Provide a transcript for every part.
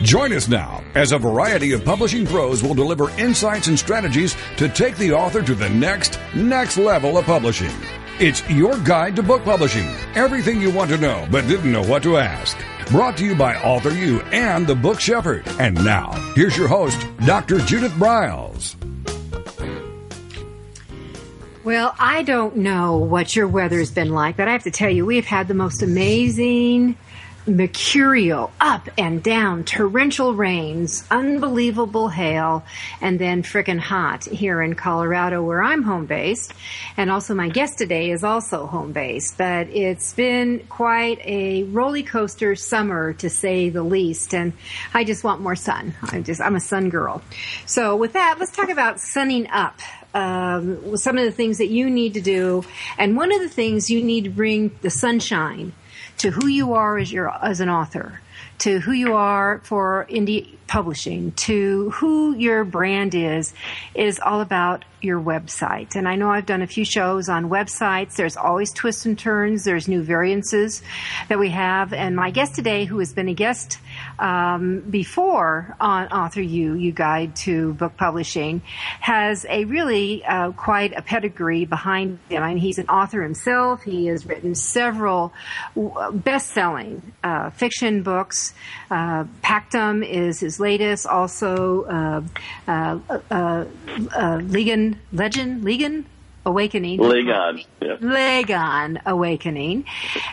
Join us now as a variety of publishing pros will deliver insights and strategies to take the author to the next, next level of publishing. It's your guide to book publishing. Everything you want to know but didn't know what to ask. Brought to you by Author U and the Book Shepherd. And now, here's your host, Dr. Judith Briles. Well, I don't know what your weather's been like, but I have to tell you, we have had the most amazing mercurial, up and down, torrential rains, unbelievable hail, and then frickin' hot here in Colorado where I'm home based. And also my guest today is also home based, but it's been quite a roller coaster summer to say the least. And I just want more sun. I'm just, I'm a sun girl. So with that, let's talk about sunning up. Um, some of the things that you need to do. And one of the things you need to bring the sunshine to who you are as your as an author, to who you are for indie publishing, to who your brand is, is all about your website. And I know I've done a few shows on websites. There's always twists and turns. There's new variances that we have. And my guest today, who has been a guest um, before on Author U, You Guide to Book Publishing, has a really uh, quite a pedigree behind him. He's an author himself. He has written several best-selling uh, fiction books. Uh, Pactum is his latest. Also, uh, uh, uh, uh Legan Legend Legan Awakening. Legon. Yeah. Legon Awakening.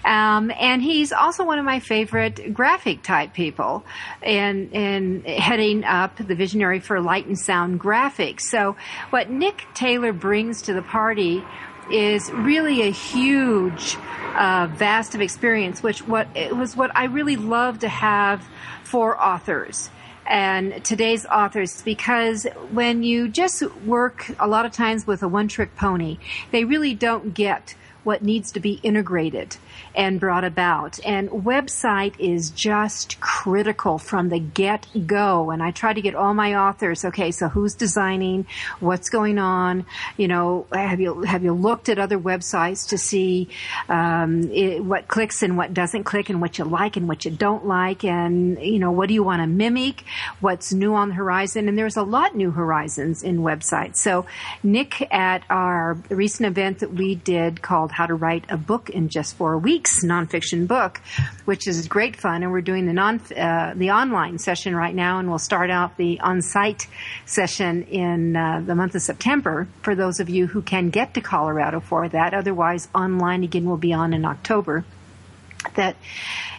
Um, and he's also one of my favorite graphic type people and, and heading up the visionary for light and sound graphics. So what Nick Taylor brings to the party is really a huge, uh, vast of experience, which what it was what I really love to have for authors and today's authors because when you just work a lot of times with a one trick pony, they really don't get what needs to be integrated and brought about. And website is just critical from the get go. And I try to get all my authors, okay, so who's designing? What's going on? You know, have you, have you looked at other websites to see, um, it, what clicks and what doesn't click and what you like and what you don't like? And, you know, what do you want to mimic? What's new on the horizon? And there's a lot new horizons in websites. So Nick at our recent event that we did called How to Write a Book in Just Four Weeks week's nonfiction book, which is great fun. And we're doing the non uh, the online session right now, and we'll start out the on site session in uh, the month of September for those of you who can get to Colorado for that. Otherwise, online again will be on in October. That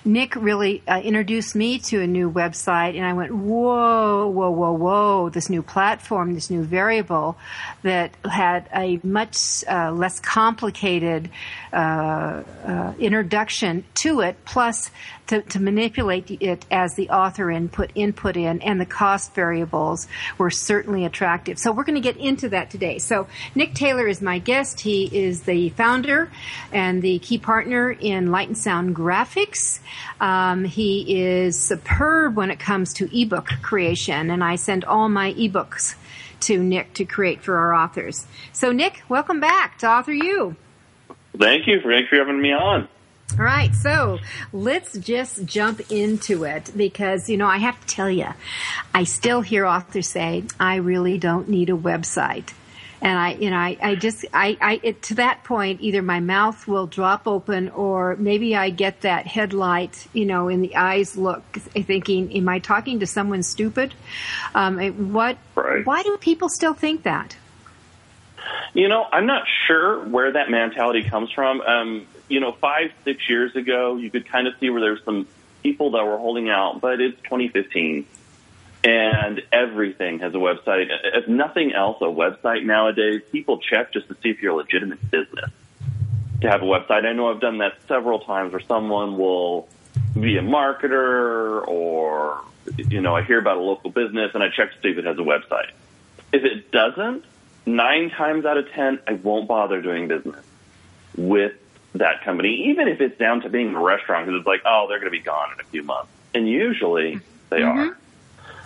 Nick really uh, introduced me to a new website, and I went, whoa, whoa, whoa, whoa, this new platform, this new variable that had a much uh, less complicated uh, uh introduction to it, plus to, to, manipulate it as the author input input in, and the cost variables were certainly attractive. So we're going to get into that today. So Nick Taylor is my guest. He is the founder and the key partner in Light and Sound Graphics. Um, he is superb when it comes to ebook creation, and I send all my ebooks to Nick to create for our authors. So, Nick, welcome back to Author U. Thank you. Thanks for having me on. All right, so let's just jump into it because, you know, I have to tell you, I still hear authors say, I really don't need a website and I, you know, I, I just, I, I, it, to that point, either my mouth will drop open or maybe I get that headlight, you know, in the eyes look, thinking, am I talking to someone stupid? Um, what, right. why do people still think that? You know, I'm not sure where that mentality comes from. Um, you know, five, six years ago, you could kind of see where there's some people that were holding out, but it's 2015 and everything has a website. If nothing else, a website nowadays, people check just to see if you're a legitimate business to have a website. I know I've done that several times where someone will be a marketer or, you know, I hear about a local business and I check to see if it has a website. If it doesn't, nine times out of ten, I won't bother doing business with that company, even if it's down to being a restaurant, because it's like, oh, they're going to be gone in a few months, and usually they Mm-hmm. are.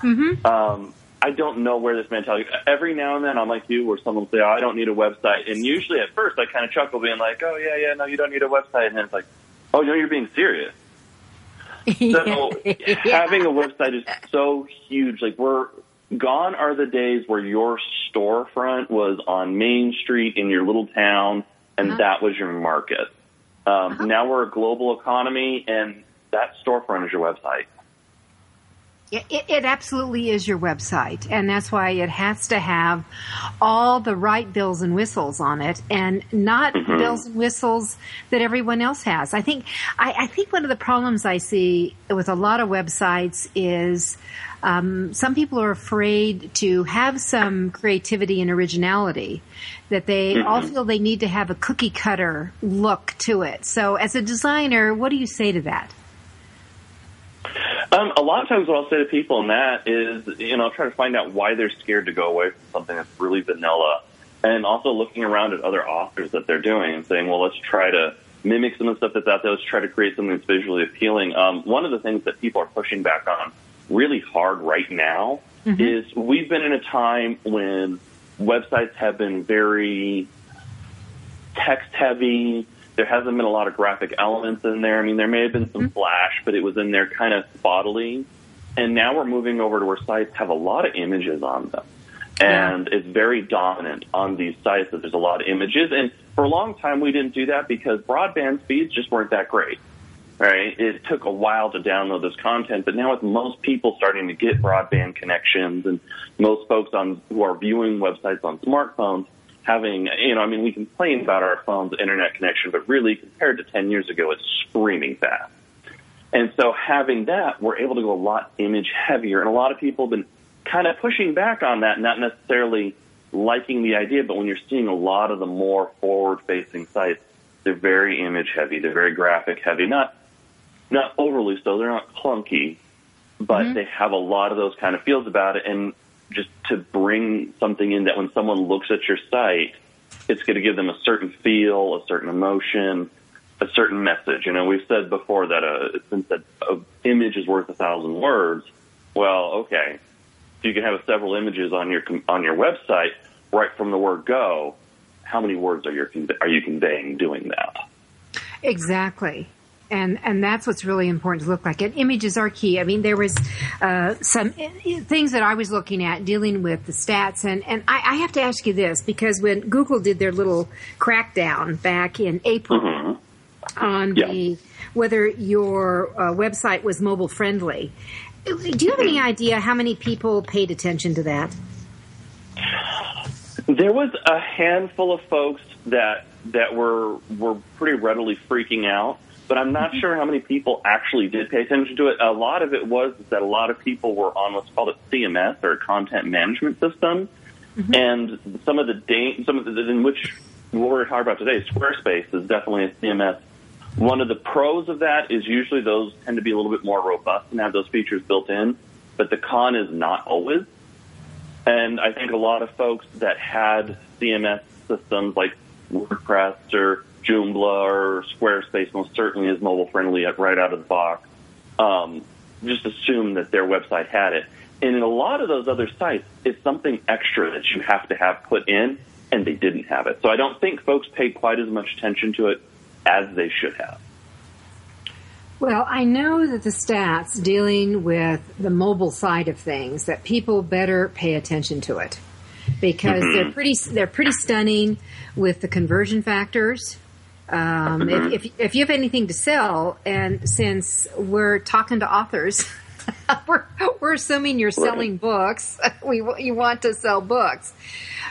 Mm-hmm. Um, I don't know where this mentality. Every now and then, I'm like you, where someone will say, "Oh, I don't need a website," and usually at first, I kind of chuckle, being like, "Oh yeah, yeah, no, you don't need a website," and then it's like, "Oh, no, you're being serious." So having a website is so huge. Like we're gone are the days where your storefront was on Main Street in your little town, and Uh-huh. that was your market. Um, Uh-huh. Now we're a global economy, and that storefront is your website. It, it, it absolutely is your website, and that's why it has to have all the right bells and whistles on it, and not Mhm. bells and whistles that everyone else has. I think I, I think one of the problems I see with a lot of websites is um, some people are afraid to have some creativity and originality. That they all Mhm. feel they need to have a cookie cutter look to it. So, as a designer, what do you say to that? Um, a lot of times, what I'll say to people in that is, you know, I'll try to find out why they're scared to go away from something that's really vanilla, and also looking around at other authors that they're doing and saying, well, let's try to mimic some of the stuff that's out there. Let's try to create something that's visually appealing. Um, one of the things that people are pushing back on really hard right now is we've been in a time when websites have been very text heavy. There hasn't been a lot of graphic elements in there. I mean, there may have been some mm-hmm. flash, but it was in there kind of spottily. And now we're moving over to where sites have a lot of images on them. And it's very dominant on these sites that there's a lot of images. And for a long time, we didn't do that because broadband speeds just weren't that great. Right? It took a while to download this content, but now with most people starting to get broadband connections and most folks on who are viewing websites on smartphones having, you know, I mean, we complain about our phone's internet connection, but really compared to 10 years ago, it's screaming fast. And so having that, we're able to go a lot image heavier. And a lot of people have been kind of pushing back on that, not necessarily liking the idea, but when you're seeing a lot of the more forward facing sites, they're very image heavy. They're very graphic heavy. Not, not overly so. They're not clunky, but mm-hmm. they have a lot of those kind of feels about it. And just to bring something in that when someone looks at your site, it's going to give them a certain feel, a certain emotion, a certain message. You know, we've said before that a, it's been said an image is worth a thousand words. Well, okay, so you can have several images on your on your website right from the word go. How many words are you are you conveying doing that? Exactly. And and that's what's really important to look like. And images are key. I mean, there was uh, some things that I was looking at dealing with the stats, and and I, I have to ask you this because when Google did their little crackdown back in April Mhm. on Yeah. the whether your uh, website was mobile friendly, do you have any idea how many people paid attention to that? There was a handful of folks that that were were pretty readily freaking out, but I'm not sure how many people actually did pay attention to it. A lot of it was that a lot of people were on what's called a CMS or a content management system, mm-hmm. and some of the da- some of the in which what we're talking about today, Squarespace is definitely a CMS. One of the pros of that is usually those tend to be a little bit more robust and have those features built in, but the con is not always. And I think a lot of folks that had CMS systems like WordPress or Joomla or Squarespace most certainly is mobile friendly at right out of the box. Um, just assume that their website had it. And in a lot of those other sites, it's something extra that you have to have put in, and they didn't have it. So I don't think folks paid quite as much attention to it as they should have. Well, I know that the stats dealing with the mobile side of things that people better pay attention to it because they're pretty they're pretty stunning with the conversion factors. Um, if, if if you have anything to sell, and since we're talking to authors, we're we're assuming you're selling books. We you want to sell books,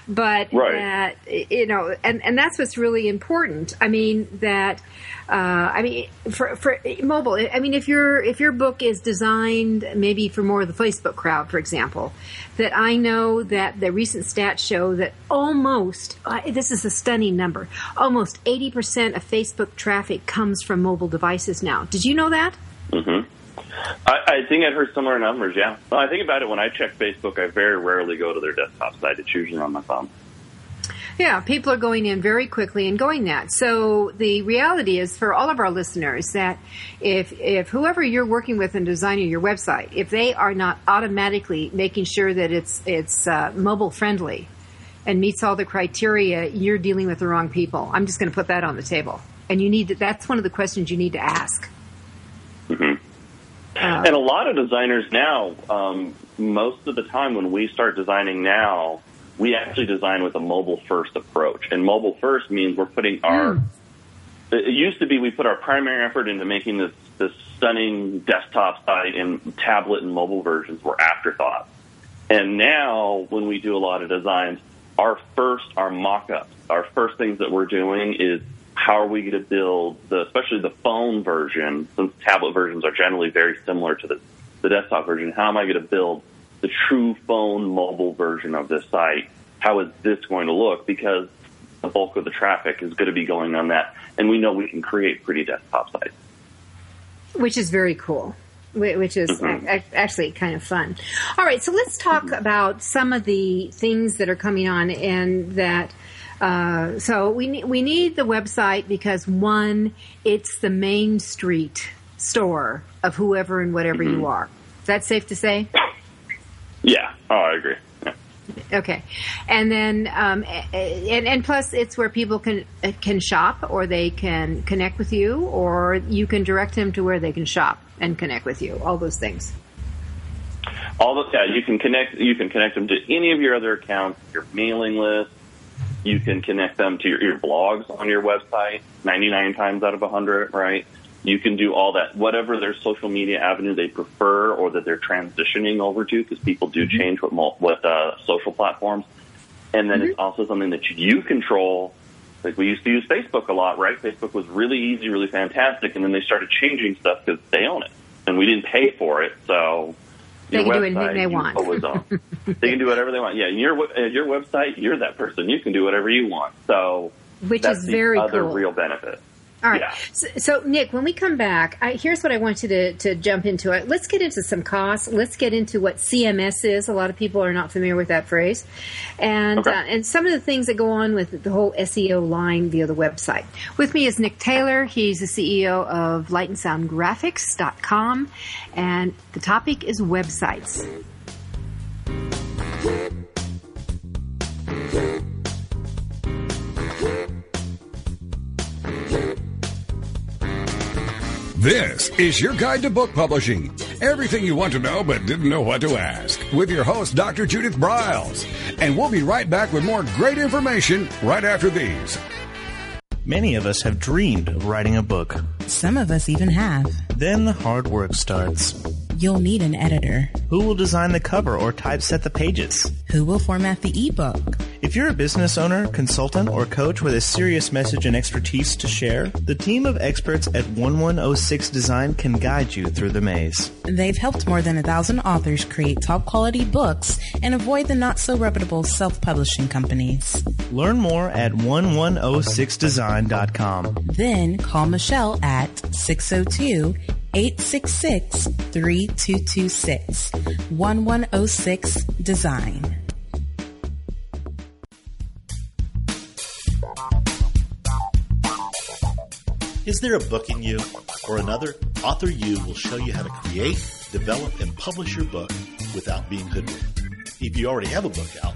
but Right. that you know, and and that's what's really important. I mean that. Uh, I mean, for for mobile. I mean, if your if your book is designed maybe for more of the Facebook crowd, for example, that I know that the recent stats show that almost uh, this is a stunning number. Almost eighty percent of Facebook traffic comes from mobile devices now. Did you know that? hmm I, I think I'd heard similar numbers. Yeah. Well, I think about it when I check Facebook. I very rarely go to their desktop site. It's usually on my phone. Yeah, people are going in very quickly and going that. So the reality is for all of our listeners that if if whoever you're working with in designing your website, if they are not automatically making sure that it's it's uh, mobile friendly and meets all the criteria, you're dealing with the wrong people. I'm just going to put that on the table. And you need to, that's one of the questions you need to ask. Mm-hmm. Uh, and a lot of designers now, um, most of the time when we start designing now, we actually design with a mobile first approach. And mobile first means we're putting our, mm. it used to be we put our primary effort into making this, this stunning desktop site and tablet and mobile versions were afterthoughts. And now when we do a lot of designs, our first, our mock-ups, our first things that we're doing is how are we going to build the, especially the phone version, since tablet versions are generally very similar to the, the desktop version, how am I going to build the true phone mobile version of this site, how is this going to look? Because the bulk of the traffic is going to be going on that, and we know we can create pretty desktop sites. Which is very cool. Which is mm-hmm. actually kind of fun. All right, so let's talk mm-hmm. about some of the things that are coming on and that uh, so we need, we need the website because one, it's the main street store of whoever and whatever mm-hmm. you are. Is that safe to say? Yeah. Oh, I agree. Yeah. Okay, and then um, and, and plus it's where people can can shop or they can connect with you or you can direct them to where they can shop and connect with you. All those things. All the yeah, you can connect you can connect them to any of your other accounts, your mailing list. You can connect them to your, your blogs on your website. Ninety nine times out of hundred, right? You can do all that, whatever their social media avenue they prefer or that they're transitioning over to, because people do mm-hmm. change with, with uh, social platforms. And then mm-hmm. it's also something that you control. Like we used to use Facebook a lot, right? Facebook was really easy, really fantastic, and then they started changing stuff because they own it, and we didn't pay for it, so they can website, do anything they want. They can do whatever they want. Yeah, your your website, you're that person. You can do whatever you want. So which is very other cool. real benefit. All right. Yeah. So, so, Nick, when we come back, I, here's what I want you to, to jump into. It. Let's get into some costs. Let's get into what CMS is. A lot of people are not familiar with that phrase, and okay. uh, and some of the things that go on with the whole SEO line via the website. With me is Nick Taylor. He's the CEO of LightandSoundGraphics.com, and the topic is websites. This is your guide to book publishing. Everything you want to know but didn't know what to ask with your host, Dr. Judith Briles. And we'll be right back with more great information right after these. Many of us have dreamed of writing a book. Some of us even have. Then the hard work starts. You'll need an editor. Who will design the cover or typeset the pages? Who will format the ebook? If you're a business owner, consultant, or coach with a serious message and expertise to share, the team of experts at 1106 Design can guide you through the maze. They've helped more than a thousand authors create top quality books and avoid the not so reputable self publishing companies. Learn more at 1106design.com. Then call Michelle at 602 866 3226 1106 Design. Is there a book in you or another? Author U will show you how to create, develop, and publish your book without being hoodwinked. If you already have a book out,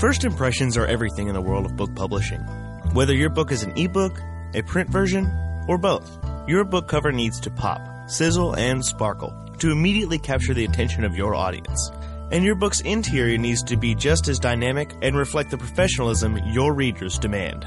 First impressions are everything in the world of book publishing. Whether your book is an ebook, a print version, or both, your book cover needs to pop, sizzle, and sparkle to immediately capture the attention of your audience. And your book's interior needs to be just as dynamic and reflect the professionalism your readers demand.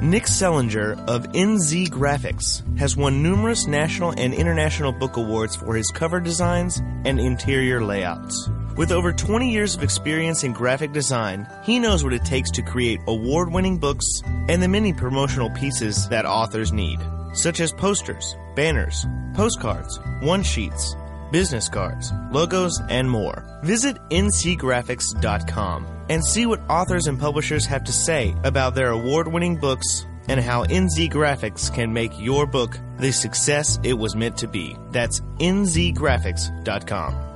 Nick Zelinger of NZ Graphics has won numerous national and international book awards for his cover designs and interior layouts. With over 20 years of experience in graphic design, he knows what it takes to create award winning books and the many promotional pieces that authors need, such as posters, banners, postcards, one sheets, business cards, logos, and more. Visit nzgraphics.com and see what authors and publishers have to say about their award winning books and how NZ Graphics can make your book the success it was meant to be. That's nzgraphics.com.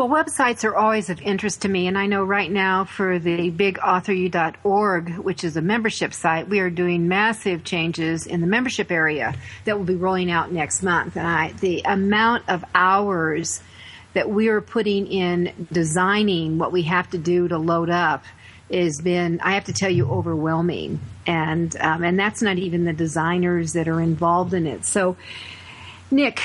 Well, websites are always of interest to me, and I know right now for the bigauthorU.org, which is a membership site, we are doing massive changes in the membership area that will be rolling out next month. And I, the amount of hours that we are putting in designing what we have to do to load up has been, I have to tell you, overwhelming. And um, and that's not even the designers that are involved in it. So, Nick,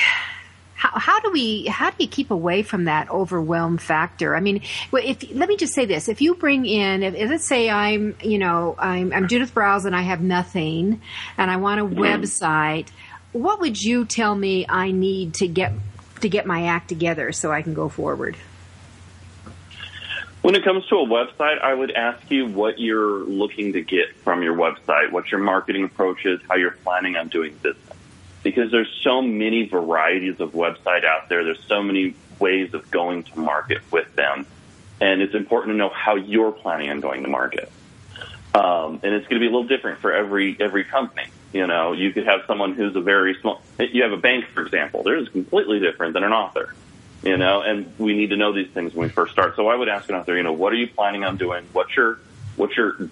how, how do we how do you keep away from that overwhelm factor? I mean, if let me just say this: if you bring in, if, if let's say I'm you know I'm, I'm Judith Briles and I have nothing, and I want a mm-hmm. website, what would you tell me I need to get to get my act together so I can go forward? When it comes to a website, I would ask you what you're looking to get from your website, what your marketing approach is, how you're planning on doing business because there's so many varieties of website out there. There's so many ways of going to market with them. And it's important to know how you're planning on going to market. Um, and it's going to be a little different for every every company. You know, you could have someone who's a very small. You have a bank, for example. They're completely different than an author. You know, and we need to know these things when we first start. So I would ask an author, you know, what are you planning on doing? What's your what's your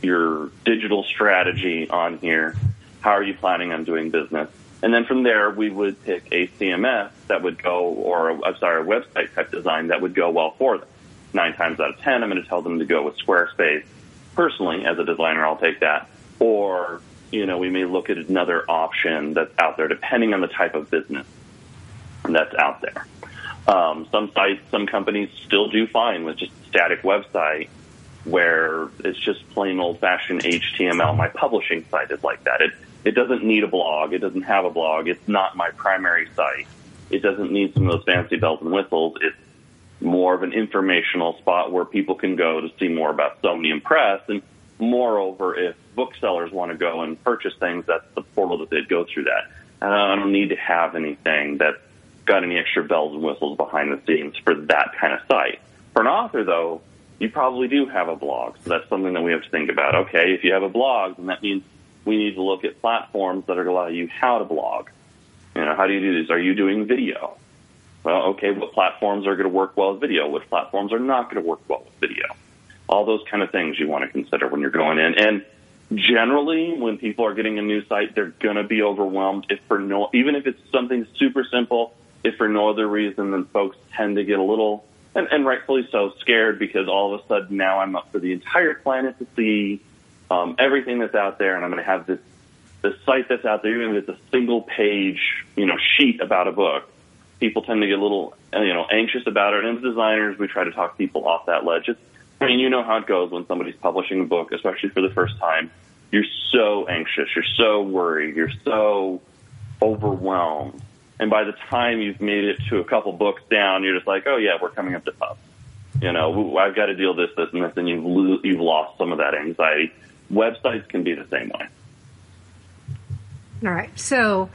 your digital strategy on here? How are you planning on doing business? And then from there, we would pick a CMS that would go, or I'm sorry, a website type design that would go well for them. Nine times out of ten, I'm going to tell them to go with Squarespace. Personally, as a designer, I'll take that. Or, you know, we may look at another option that's out there, depending on the type of business that's out there. Um, some sites, some companies still do fine with just a static website where it's just plain old fashioned HTML. My publishing site is like that. It doesn't need a blog. It doesn't have a blog. It's not my primary site. It doesn't need some of those fancy bells and whistles. It's more of an informational spot where people can go to see more about Somnium Press. And moreover, if booksellers want to go and purchase things, that's the portal that they'd go through that. I don't need to have anything that's got any extra bells and whistles behind the scenes for that kind of site. For an author, though, you probably do have a blog. So that's something that we have to think about. Okay, if you have a blog, then that means we need to look at platforms that are going to allow you how to blog. You know, how do you do this? Are you doing video? Well, okay, what platforms are going to work well with video? Which platforms are not going to work well with video? All those kind of things you want to consider when you're going in. And generally, when people are getting a new site, they're going to be overwhelmed. If for no, even if it's something super simple, if for no other reason, than folks tend to get a little, and, and rightfully so, scared because all of a sudden now I'm up for the entire planet to see um, everything that's out there, and I'm going to have this this site that's out there, even if it's a single page, you know, sheet about a book. People tend to get a little, uh, you know, anxious about it. And as designers, we try to talk people off that ledge. It's, I mean, you know how it goes when somebody's publishing a book, especially for the first time. You're so anxious. You're so worried. You're so overwhelmed. And by the time you've made it to a couple books down, you're just like, oh yeah, we're coming up to pub. You know, I've got to deal this, this, and this, and you've lo- you've lost some of that anxiety websites can be the same way. All right. So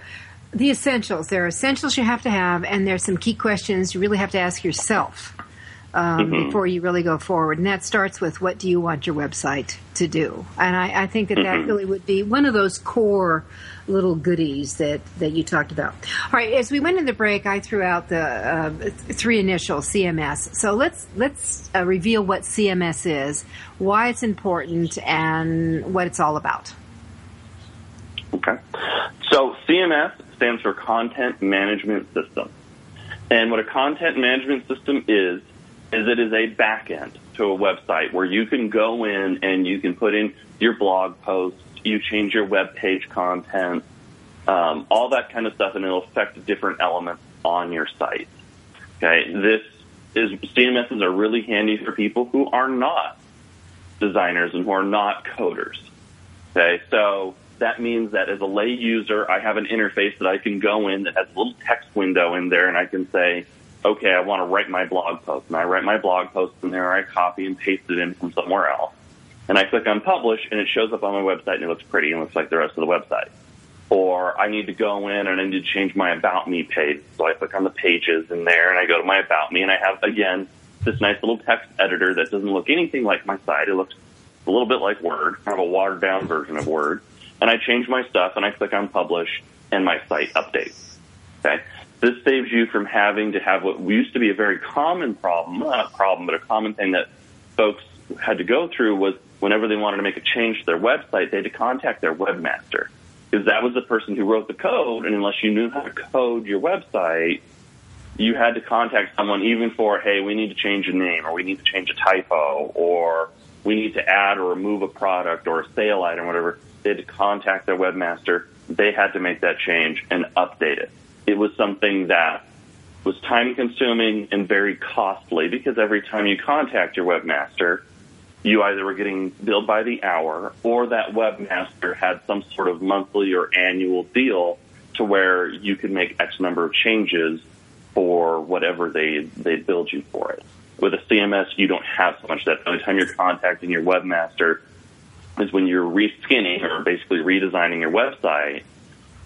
the essentials. There are essentials you have to have, and there's some key questions you really have to ask yourself um, mm-hmm. before you really go forward. And that starts with what do you want your website to do? And I, I think that mm-hmm. that really would be one of those core little goodies that, that you talked about. All right, as we went in the break, I threw out the uh, three initials CMS. So let's let's uh, reveal what CMS is, why it's important, and what it's all about. Okay. So CMS stands for Content Management System. And what a content management system is, is it is a backend to a website where you can go in and you can put in your blog posts, you change your web page content, um, all that kind of stuff, and it'll affect different elements on your site. Okay, this is CMSs are really handy for people who are not designers and who are not coders. Okay, so that means that as a lay user, I have an interface that I can go in that has a little text window in there, and I can say, okay, I want to write my blog post, and I write my blog post in there, I copy and paste it in from somewhere else, and I click on publish, and it shows up on my website, and it looks pretty and looks like the rest of the website. Or I need to go in and I need to change my about me page, so I click on the pages in there, and I go to my about me, and I have again this nice little text editor that doesn't look anything like my site. It looks a little bit like Word, kind of a watered down version of Word and I change my stuff and I click on publish and my site updates. Okay. This saves you from having to have what used to be a very common problem, not a problem, but a common thing that folks had to go through was whenever they wanted to make a change to their website, they had to contact their webmaster because that was the person who wrote the code. And unless you knew how to code your website, you had to contact someone even for, hey, we need to change a name or we need to change a typo or we need to add or remove a product or a sale item, whatever they had to contact their webmaster. They had to make that change and update it. It was something that was time consuming and very costly because every time you contact your webmaster, you either were getting billed by the hour or that webmaster had some sort of monthly or annual deal to where you could make X number of changes for whatever they they billed you for it. With a CMS, you don't have so much that. The time you're contacting your webmaster, is when you're reskinning or basically redesigning your website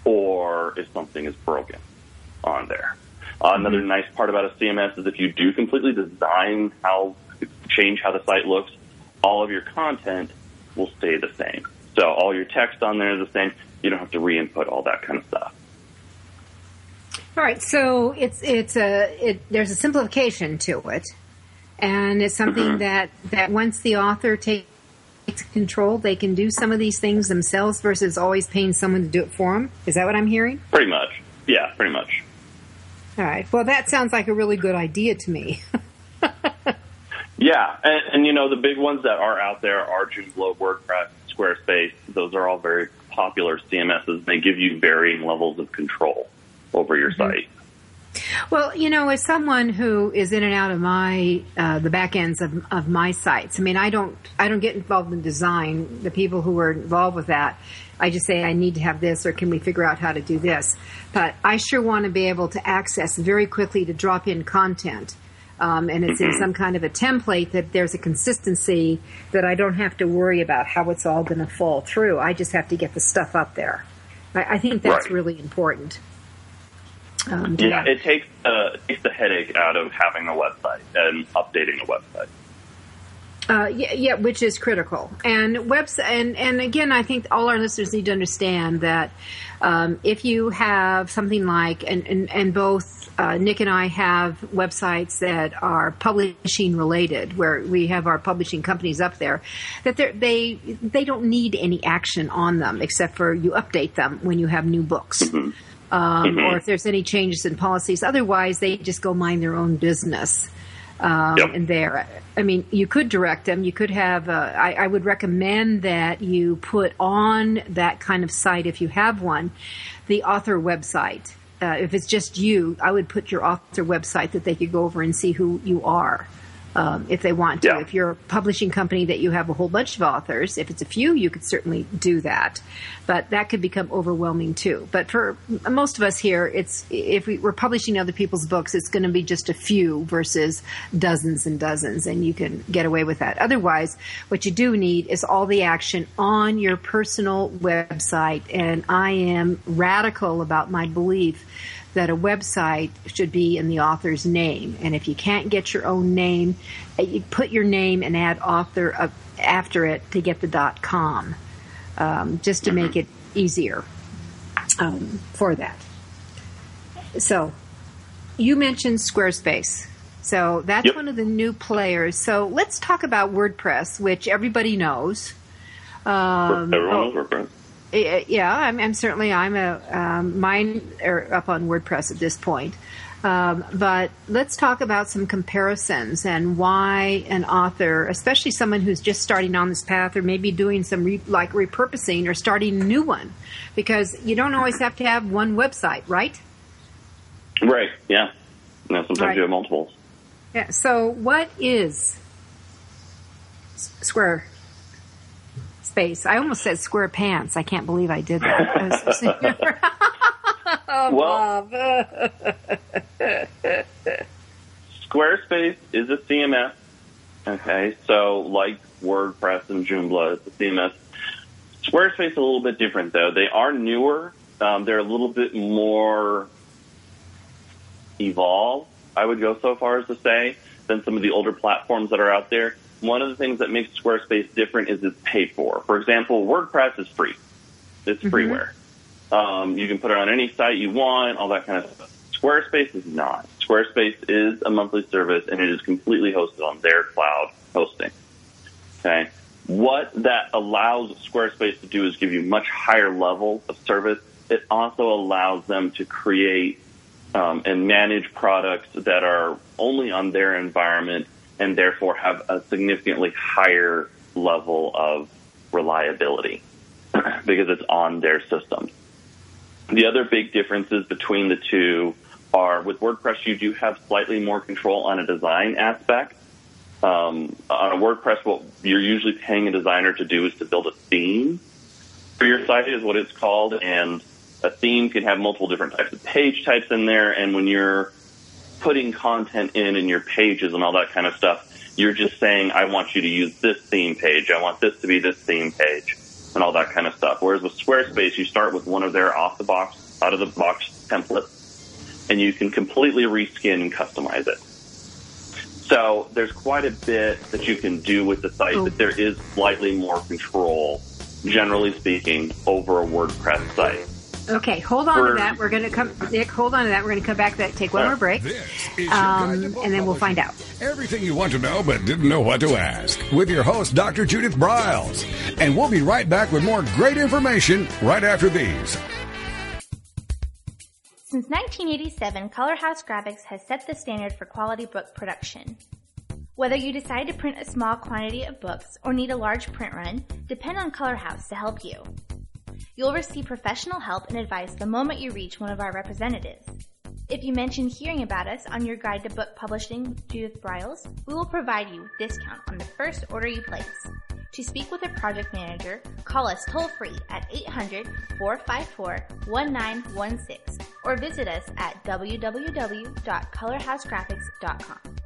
or if something is broken on there. Uh, another mm-hmm. nice part about a CMS is if you do completely design how, change how the site looks, all of your content will stay the same. So all your text on there is the same. You don't have to re-input all that kind of stuff. All right, so it's it's a it, there's a simplification to it, and it's something mm-hmm. that that once the author takes control, they can do some of these things themselves versus always paying someone to do it for them. Is that what I'm hearing? Pretty much. Yeah, pretty much. All right. Well, that sounds like a really good idea to me. yeah, and, and, you know the big ones that are out there are Joomla, WordPress, Squarespace. Those are all very popular CMSs. They give you varying levels of control over your mm-hmm. site. Well, you know, as someone who is in and out of my uh, the back ends of, of my sites, I mean, I don't I don't get involved in design. The people who are involved with that, I just say I need to have this, or can we figure out how to do this? But I sure want to be able to access very quickly to drop in content. Um, and it's in some kind of a template that there's a consistency that I don't have to worry about how it's all going to fall through. I just have to get the stuff up there. I, I think that's right. really important. Um, yeah, it takes uh, takes the headache out of having a website and updating a website. Uh, yeah, yeah, which is critical. And webs and and again, I think all our listeners need to understand that um, if you have something like and and, and both uh, Nick and I have websites that are publishing related, where we have our publishing companies up there, that they they don't need any action on them except for you update them when you have new books. Mm-hmm um, mm-hmm. or if there's any changes in policies. Otherwise, they just go mind their own business. Um, yep. And there, I mean, you could direct them. You could have. Uh, I, I, would recommend that you put on that kind of site if you have one, the author website. Uh, if it's just you, I would put your author website that they could go over and see who you are. Um, if they want to. Yeah. If you're a publishing company that you have a whole bunch of authors, if it's a few, you could certainly do that. But that could become overwhelming too. But for most of us here, it's if we, we're publishing other people's books, it's going to be just a few versus dozens and dozens, and you can get away with that. Otherwise, what you do need is all the action on your personal website. And I am radical about my belief that a website should be in the author's name. And if you can't get your own name, uh, you put your name and add author up after it to get the dot com, um, just to make it easier um, for that. So, you mentioned Squarespace. So that's Yep. one of the new players. So let's talk about WordPress, which everybody knows. Um, Everyone knows WordPress. Eh, yeah, I'm, I'm certainly I'm a um, mine are up on WordPress at this point. Um, but let's talk about some comparisons and why an author, especially someone who's just starting on this path, or maybe doing some re, like repurposing or starting a new one, because you don't always have to have one website, right? Right. Yeah. No, sometimes Right. you have multiples. Yeah. So, what is Square Space? I almost said Square Pants. I can't believe I did that. Well- Squarespace is a CMS. Okay, so like WordPress and Joomla, it's a CMS. Squarespace is a little bit different though. They are newer. Um, they're a little bit more evolved. I would go so far as to say than some of the older platforms that are out there. One of the things that makes Squarespace different is it's paid for. For example, WordPress is free. It's freeware. Um, you can put it on any site you want, all that kind of stuff. Squarespace is not. Squarespace is a monthly service and it is completely hosted on their cloud hosting. Okay. What that allows Squarespace to do is give you much higher level of service. It also allows them to create um, and manage products that are only on their environment and therefore have a significantly higher level of reliability because it's on their system. The other big differences between the two are with WordPress, you do have slightly more control on a design aspect. Um, on a WordPress, what you're usually paying a designer to do is to build a theme for your site is what it's called, and a theme can have multiple different types of page types in there. And when you're putting content in in your pages and all that kind of stuff, you're just saying, I want you to use this theme page. I want this to be this theme page and all that kind of stuff. Whereas with Squarespace, you start with one of their off the box, out of the box templates and you can completely reskin and customize it. So there's quite a bit that you can do with the site, but there is slightly more control, generally speaking, over a WordPress site. Okay, hold on to that. We're going to come, Nick. Hold on to that. We're going to come back to that. Take one All more break, This is your um, guide to book and then we'll find out. Everything you want to know but didn't know what to ask with your host, Dr. Judith Briles. And we'll be right back with more great information right after these. Since 1987, Color House Graphics has set the standard for quality book production. Whether you decide to print a small quantity of books or need a large print run, depend on Color House to help you. You'll receive professional help and advice the moment you reach one of our representatives. If you mention hearing about us on your guide to book publishing with Judith Briles, we will provide you with discount on the first order you place. To speak with a project manager, call us toll free at 800-454-1916 or visit us at www.colorhousegraphics.com.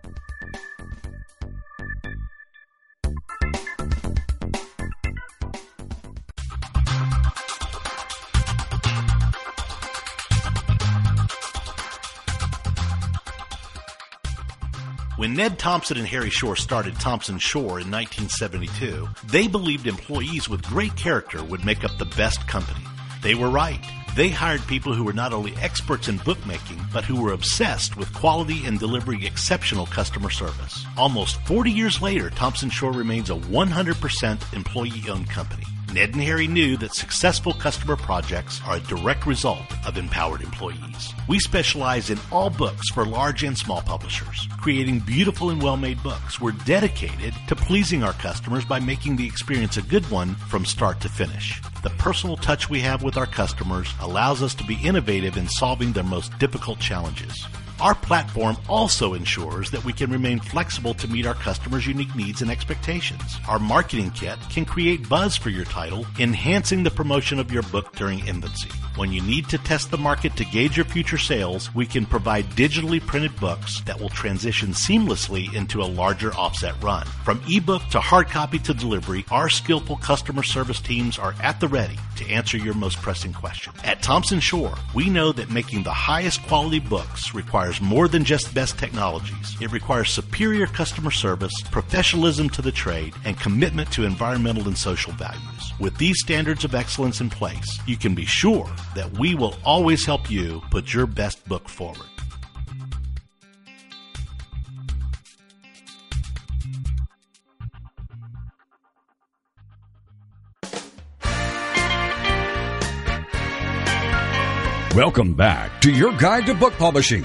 When Ned Thomson and Harry Shore started Thomson Shore in 1972, they believed employees with great character would make up the best company. They were right. They hired people who were not only experts in bookmaking, but who were obsessed with quality and delivering exceptional customer service. Almost 40 years later, Thomson Shore remains a 100% employee owned company. Ned and Harry knew that successful customer projects are a direct result of empowered employees. We specialize in all books for large and small publishers. Creating beautiful and well-made books, we're dedicated to pleasing our customers by making the experience a good one from start to finish. The personal touch we have with our customers allows us to be innovative in solving their most difficult challenges. Our platform also ensures that we can remain flexible to meet our customers' unique needs and expectations. Our marketing kit can create buzz for your title, enhancing the promotion of your book during infancy. When you need to test the market to gauge your future sales, we can provide digitally printed books that will transition seamlessly into a larger offset run. From ebook to hard copy to delivery, our skillful customer service teams are at the ready to answer your most pressing question. At Thomson Shore, we know that making the highest quality books requires more than just best technologies. It requires superior customer service, professionalism to the trade, and commitment to environmental and social values. With these standards of excellence in place, you can be sure that we will always help you put your best book forward. Welcome back to your guide to book publishing.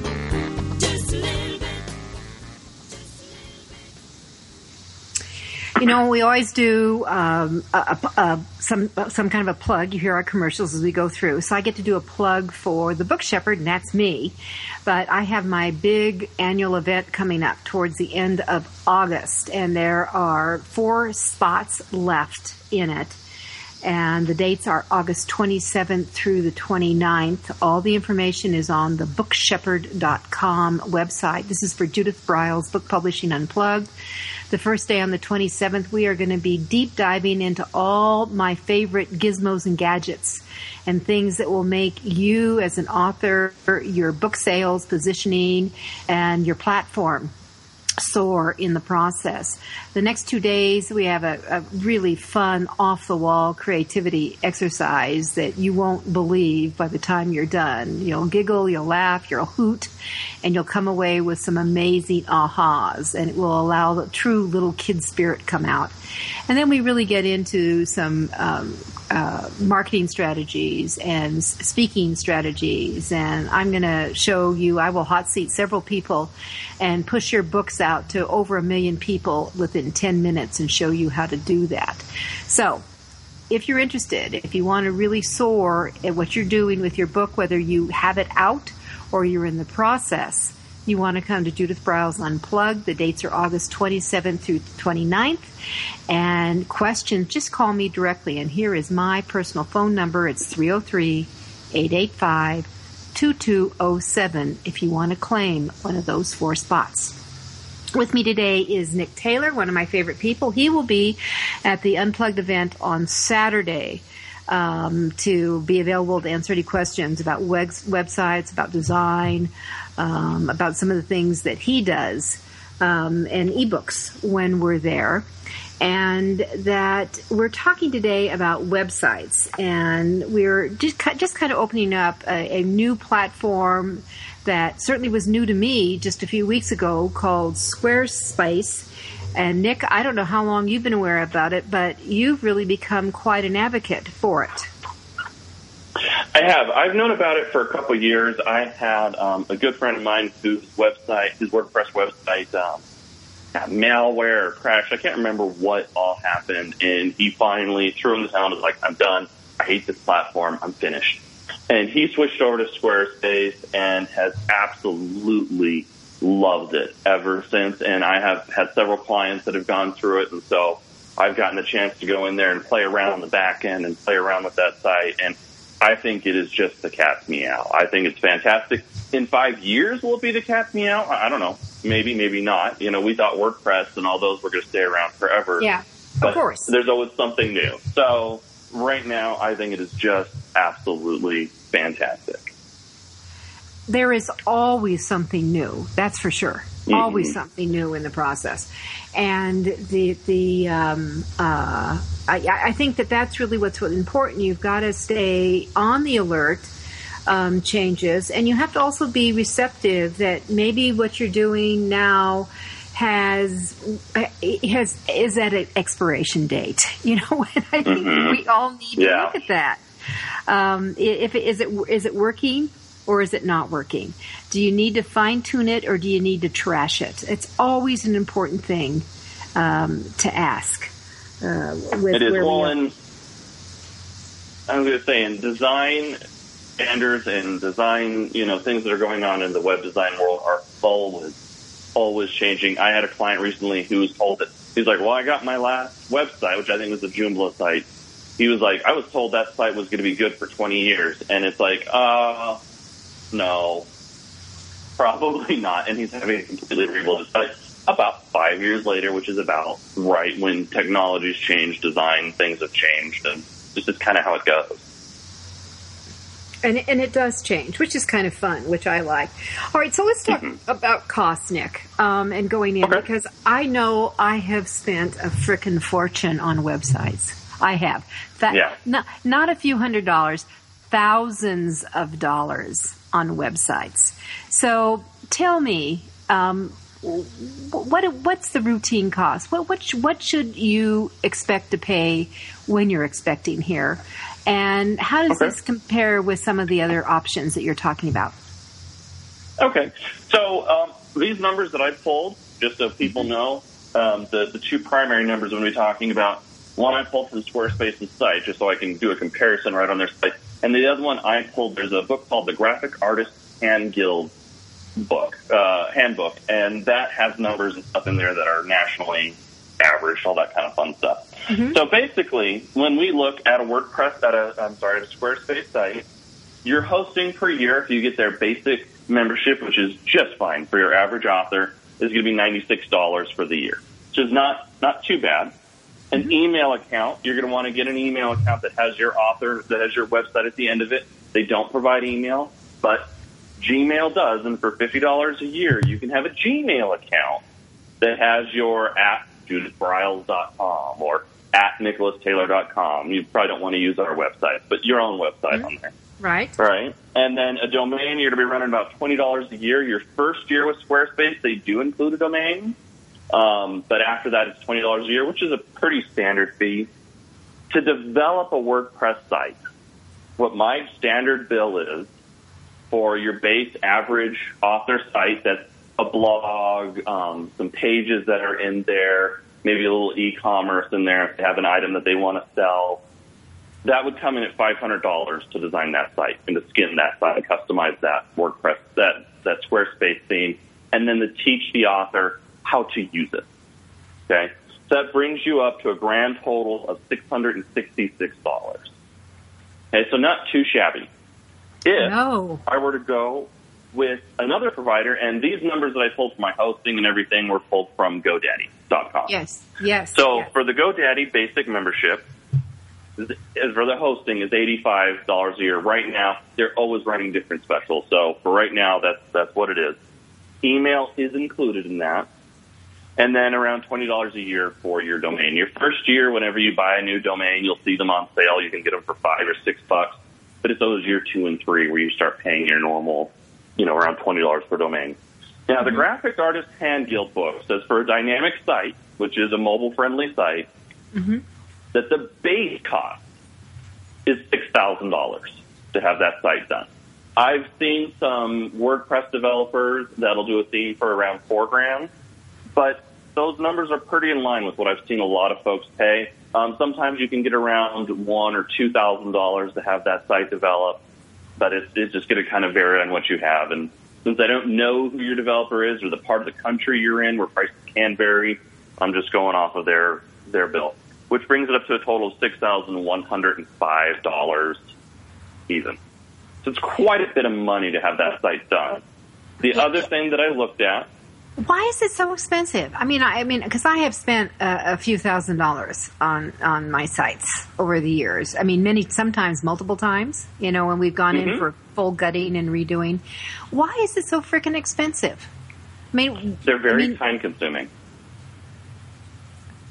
You know, we always do um, a, a, a, some some kind of a plug. You hear our commercials as we go through, so I get to do a plug for the Book Shepherd, and that's me. But I have my big annual event coming up towards the end of August, and there are four spots left in it. And the dates are August 27th through the 29th. All the information is on the bookshepherd.com website. This is for Judith Briles Book Publishing Unplugged. The first day on the 27th, we are going to be deep diving into all my favorite gizmos and gadgets and things that will make you as an author, your book sales, positioning, and your platform soar in the process. The next two days, we have a, a really fun, off the wall creativity exercise that you won't believe by the time you're done. You'll giggle, you'll laugh, you'll hoot, and you'll come away with some amazing ahas, and it will allow the true little kid spirit come out. And then we really get into some um, uh, marketing strategies and speaking strategies. And I'm going to show you, I will hot seat several people and push your books out to over a million people within 10 minutes and show you how to do that. So, if you're interested, if you want to really soar at what you're doing with your book, whether you have it out or you're in the process, you want to come to Judith Briles Unplugged. The dates are August 27th through 29th. And questions, just call me directly. And here is my personal phone number. It's 303 885 2207 if you want to claim one of those four spots. With me today is Nick Taylor, one of my favorite people. He will be at the Unplugged event on Saturday. Um, to be available to answer any questions about web- websites, about design, um, about some of the things that he does, um, and ebooks when we're there. And that we're talking today about websites, and we're just just kind of opening up a, a new platform that certainly was new to me just a few weeks ago called Squarespace. And Nick, I don't know how long you've been aware about it, but you've really become quite an advocate for it. I have. I've known about it for a couple of years. I had um, a good friend of mine whose website, his WordPress website, um, Uh, malware or crashed. I can't remember what all happened, and he finally threw in the towel and was like, "I'm done. I hate this platform. I'm finished." And he switched over to Squarespace and has absolutely loved it ever since. And I have had several clients that have gone through it, and so I've gotten the chance to go in there and play around the back end and play around with that site. And I think it is just the cat's meow. I think it's fantastic. In five years, will it be the cat's meow? I don't know. Maybe, maybe not. You know, we thought WordPress and all those were going to stay around forever. Yeah, but of course. There's always something new. So right now, I think it is just absolutely fantastic. There is always something new. That's for sure. Mm-hmm. Always something new in the process, and the the um, uh, I, I, think that that's really what's important. You've got to stay on the alert. Um, changes, and you have to also be receptive that maybe what you're doing now has has is at an expiration date. You know, I think mm-hmm. we all need to look at that. Um, if it, is it is it working? or is it not working? Do you need to fine tune it or do you need to trash it? It's always an important thing um, to ask. Uh, with It is where we well, are. in I was going to say in design standards and design, you know, things that are going on in the web design world are always, always changing. I had a client recently who was told that he's like, "Well, I got my last website, which I think was a Joomla site." He was like, "I was told that site was going to be good for 20 years," and it's like, uh, no, probably not. And he's having a completely rebuild his site about five years later, which is about right when technologies change, design things have changed, and this is kind of how it goes. And, and it does change, which is kind of fun, which I like. All right, so let's talk about cost, Nick, um, and going in Okay. because I know I have spent a frickin' fortune on websites. I have. That, Yeah. Not, not a few hundred dollars, thousands of dollars on websites. So tell me, um, what what's the routine cost? What what what should you expect to pay when you're expecting here? And how does Okay. this compare with some of the other options that you're talking about? Okay. So um, these numbers that I pulled, just so people know, um, the, the two primary numbers I'm going to be talking about, one I pulled from Squarespace's site, just so I can do a comparison right on their site. And the other one I pulled, there's a book called the Graphic Artist Hand Guild book, uh, handbook, and that has numbers and stuff in there that are nationally averaged, all that kind of fun stuff. Mm-hmm. So basically, when we look at a WordPress, at a, I'm sorry, at a Squarespace site, your hosting per year, if you get their basic membership, which is just fine for your average author, is going to be $96 for the year, which is not, not too bad. An mm-hmm. email account, you're going to want to get an email account that has your author, that has your website at the end of it. They don't provide email, but Gmail does. And for $50 a year, you can have a Gmail account that has your at judithbriles.com or at nicholastaylor.com. You probably don't want to use our website, but your own website on there. Right. Right. And then a domain, you're going to be running about $20 a year. Your first year with Squarespace, they do include a domain. Um, but after that, it's $20 a year, which is a pretty standard fee. To develop a WordPress site, what my standard bill is for your base average author site that's a blog, um, some pages that are in there, maybe a little e-commerce in there if they have an item that they want to sell. That would come in at $500 to design that site and to skin that site and customize that WordPress, that, that Squarespace theme, and then to teach the author how to use it. Okay? So that brings you up to a grand total of $666. Okay, so not too shabby. If No. I were to go with another provider, and these numbers that I pulled from my hosting and everything were pulled from GoDaddy.com. Yes. Yes. So yes. for the GoDaddy basic membership, for the hosting is eighty five dollars a year. Right now, they're always running different specials. So for right now, that's that's what it is. Email is included in that, and then around twenty dollars a year for your domain. Your first year, whenever you buy a new domain, you'll see them on sale. You can get them for five or six bucks. But it's those year two and three where you start paying your normal, you know, around twenty dollars per domain. Now, the Graphic Artist Hand Guild book says for a dynamic site, which is a mobile friendly site, that the base cost is $6,000 to have that site done. I've seen some WordPress developers that'll do a theme for around four grand, but those numbers are pretty in line with what I've seen a lot of folks pay. Um, sometimes you can get around one or two thousand dollars to have that site developed, but it's, it's just going to kind of vary on what you have. And since I don't know who your developer is or the part of the country you're in where prices can vary, I'm just going off of their their bill, which brings it up to a total of six thousand one hundred and five dollars even. So it's quite a bit of money to have that site done. The other thing that I looked at Why is it so expensive? I mean, I, I mean, because I have spent a, a few thousand dollars on on my sites over the years. I mean, many sometimes multiple times. You know, when we've gone in for full gutting and redoing. Why is it so freaking expensive? I mean, They're very I mean, time consuming.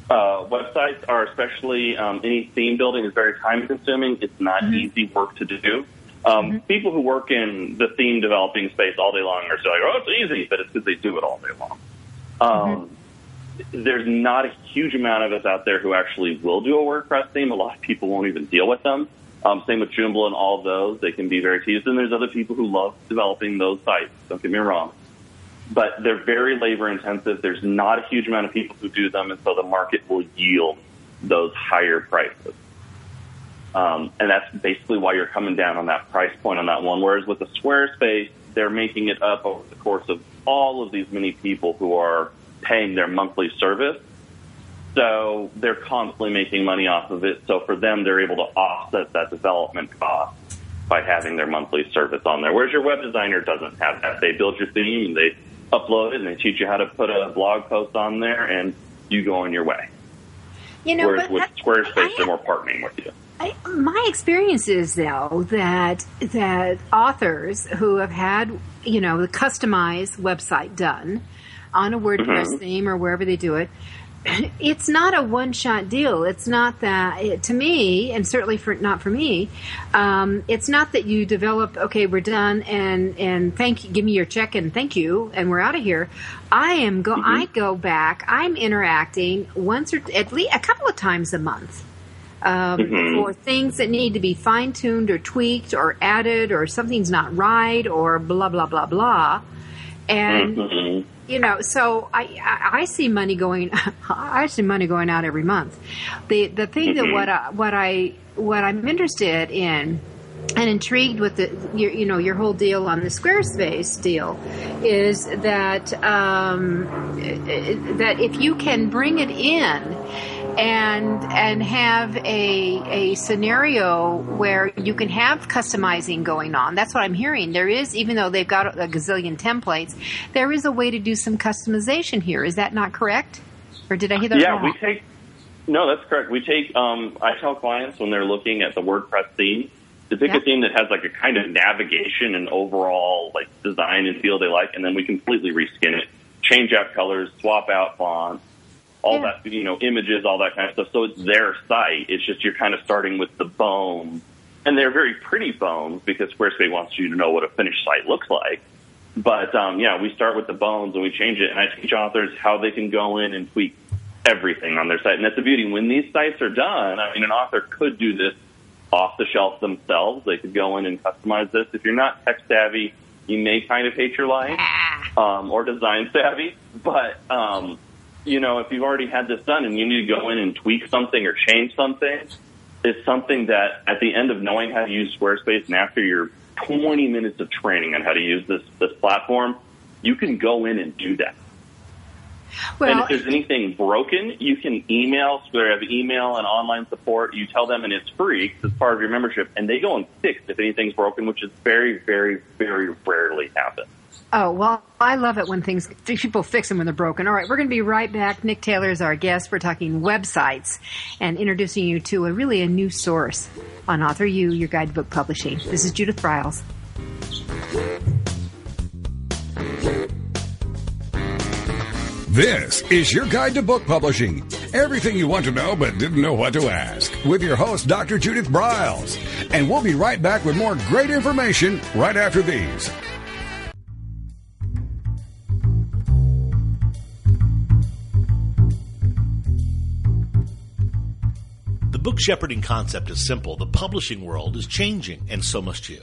Uh, websites are especially um, any theme building is very time consuming. It's not easy work to do. Um, People who work in the theme developing space all day long are still like, "Oh, it's easy," but it's because they do it all day long. Um, There's not a huge amount of us out there who actually will do a WordPress theme. A lot of people won't even deal with them. Um, same with Joomla and all those. They can be very tedious. And there's other people who love developing those sites. Don't get me wrong. But they're very labor intensive. There's not a huge amount of people who do them, and so the market will yield those higher prices. Um, and that's basically why you're coming down on that price point on that one. Whereas with the Squarespace, they're making it up over the course of all of these many people who are paying their monthly service. So they're constantly making money off of it. So for them, they're able to offset that development cost by having their monthly service on there. Whereas your web designer doesn't have that. They build your theme and they upload it and they teach you how to put a blog post on there and you go on your way. You know, Whereas with Squarespace, I- they're more partnering with you. I, my experience is though that that authors who have had you know the customized website done on a WordPress Mhm. theme or wherever they do it, it's not a one shot deal. It's not that it, to me, and certainly for not for me. Um, it's not that you develop. Okay, we're done, and and thank you. Give me your check and thank you, and we're out of here. I am go. I go back. I'm interacting once or at least a couple of times a month um, Mhm. for things that need to be fine tuned or tweaked or added or something's not right or blah blah blah blah. And Mhm. you know, so I, I I see money going. I see money going out every month. The the thing that Mhm. what I, what I what I'm interested in and intrigued with the your, you know your whole deal on the Squarespace deal is that um, that if you can bring it in and and have a a scenario where you can have customizing going on. That's what I'm hearing. There is, even though they've got a gazillion templates, there is a way to do some customization here. Is that not correct? Or did I hear that Yeah, wrong? we take. No, that's correct. We take. Um, I tell clients when they're looking at the WordPress theme to pick Yeah. a theme that has like a kind of navigation and overall like design and feel they like, and then we completely reskin it, change out colors, swap out fonts, all Yeah. that you know, images, all that kind of stuff. So it's their site. It's just you're kind of starting with the bones, and they're very pretty bones because Squarespace wants you to know what a finished site looks like. But um, yeah, we start with the bones and we change it, and I teach authors how they can go in and tweak everything on their site. And that's the beauty. When these sites are done, I mean, an author could do this off the shelf themselves. They could go in and customize this. If you're not tech savvy, you may kind of hate your life, um, or design savvy. But um, you know, if you've already had this done and you need to go in and tweak something or change something, it's something that at the end of knowing how to use Squarespace and after your 20 minutes of training on how to use this this platform, you can go in and do that. and if there's anything broken, you can email. So they have email and online support. You tell them, and it's free 'cause it's part of your membership, and they go and fix if anything's broken, which is very, very, very rarely happens. Oh, well, I love it when things people fix them when they're broken. All right, we're going to be right back. Nick Taylor is our guest. We're talking websites and introducing you to a really a new source on Author U, your guidebook publishing. This is Judith Briles. This is your guide to book publishing. Everything you want to know but didn't know what to ask. With your host, Dr. Judith Briles. And we'll be right back with more great information right after these. Book shepherding concept is simple. The publishing world is changing, and so must you.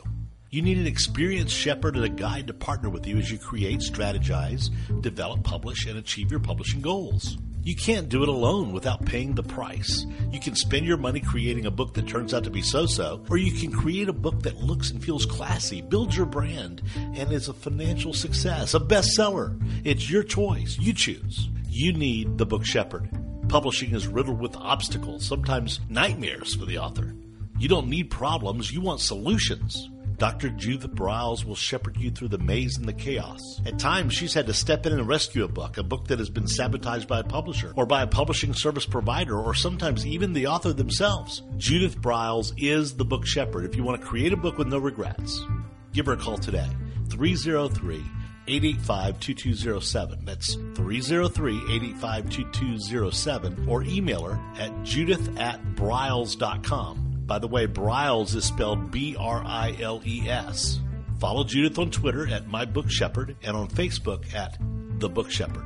You need an experienced shepherd and a guide to partner with you as you create, strategize, develop, publish, and achieve your publishing goals. You can't do it alone without paying the price. You can spend your money creating a book that turns out to be so so, or you can create a book that looks and feels classy, builds your brand, and is a financial success, a bestseller. It's your choice. You choose. You need the book shepherd. Publishing is riddled with obstacles, sometimes nightmares for the author. You don't need problems, you want solutions. Dr. Judith Briles will shepherd you through the maze and the chaos. At times, she's had to step in and rescue a book, a book that has been sabotaged by a publisher, or by a publishing service provider, or sometimes even the author themselves. Judith Briles is the book shepherd if you want to create a book with no regrets. Give her a call today. 303 885 2207. That's 303 885 2207. Or email her at judith at briles.com. By the way, Briles is spelled B R I L E S. Follow Judith on Twitter at My Book Shepherd and on Facebook at The Book Shepherd.